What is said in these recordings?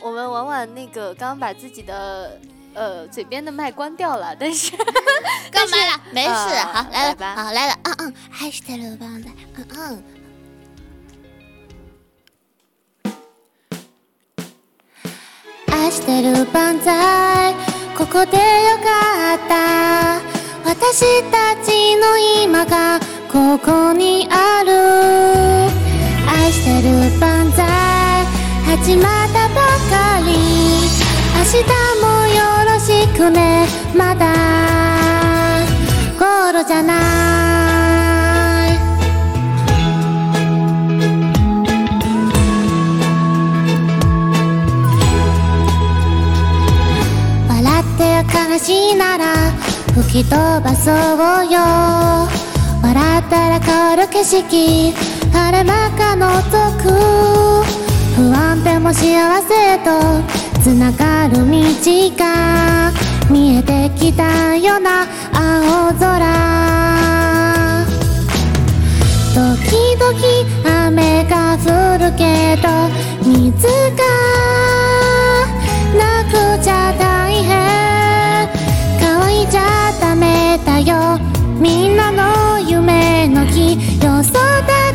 我们婉婉那个刚刚把自己的呃嘴边的麦关掉了，但是干嘛了？没事，呃好来了，来吧好来了，嗯嗯，还是的了吧，嗯嗯。愛してる万歳ここでよかった私たちの今がここにある愛してる万歳 始まったばかり。明日もよろしくね。まだ頃じゃない。笑って悲しいなら吹き飛ばそうよ。笑ったら変わる景色晴れ間が覗くも幸せとつながる道が見えてきたような青空時々雨が降るけど水がなくちゃ大変乾いちゃダメだよみんなの夢の木よ育て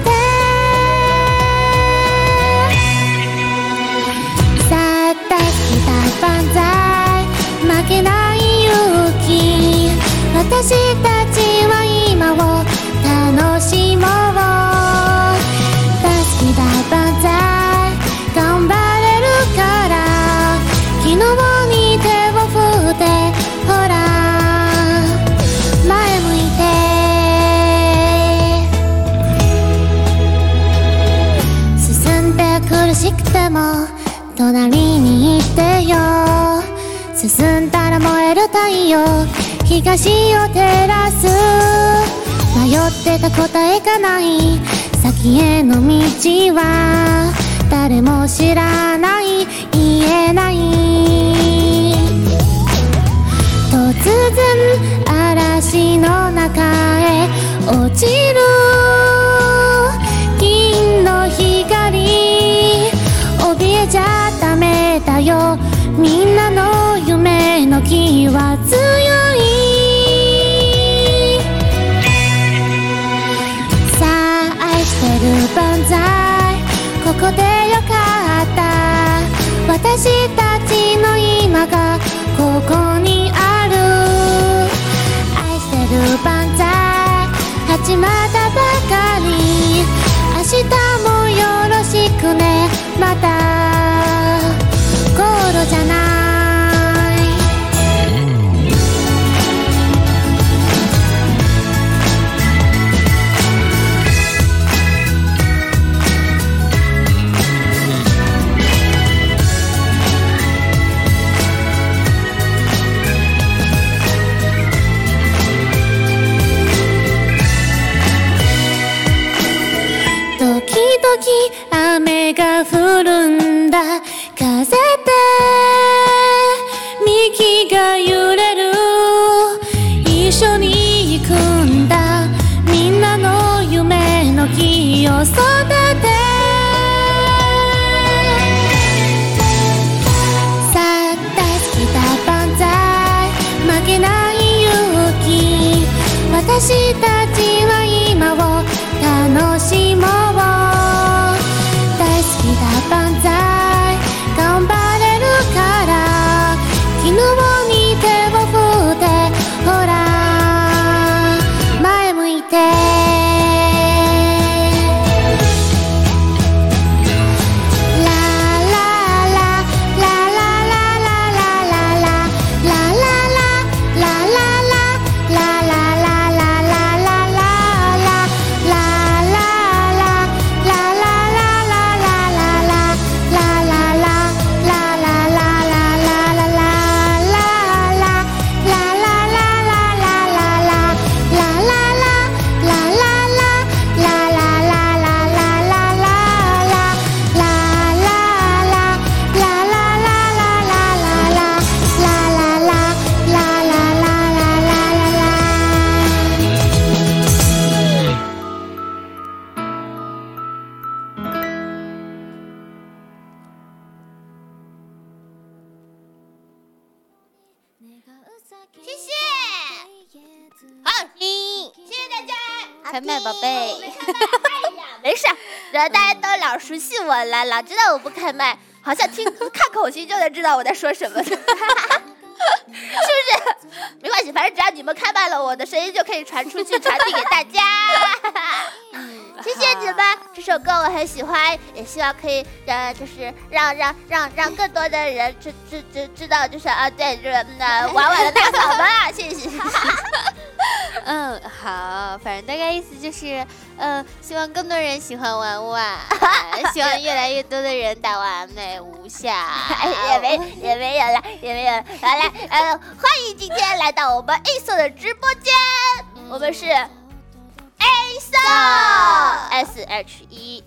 私たちは今を楽しもう。大好きだ万歳頑張れるから。昨日に手を振ってほら。前向いて。進んで苦しくても隣にいてよ。進んだら燃える太陽。東を照らす。迷ってた答えがない。先への道は誰も知らない。言えない。突然嵐の中へ落ちる。こでよかった。私たちの今がここにある。愛してる万歳始まったばかり。明日もよろしくね。またした谢谢，好听，谢谢大家。开麦，宝贝。没事，大家都老熟悉我了，老知道我不开麦，好像听看口型就能知道我在说什么。是不是？没关系，反正只要你们开麦了，我的声音就可以传出去，传递给大家。谢谢你们，这首歌我很喜欢，也希望可以呃就是让让让让更多的人知知知知道，就是啊，对，就是那婉婉的大嗓门啊，谢谢。嗯，好，反正大概意思就是，呃，希望更多人喜欢婉婉，希望越来越多的人打完美无瑕。也没也没有了，也没有了。好来，呃，欢迎今天来到我们 A 色的直播间，我们是。S H E。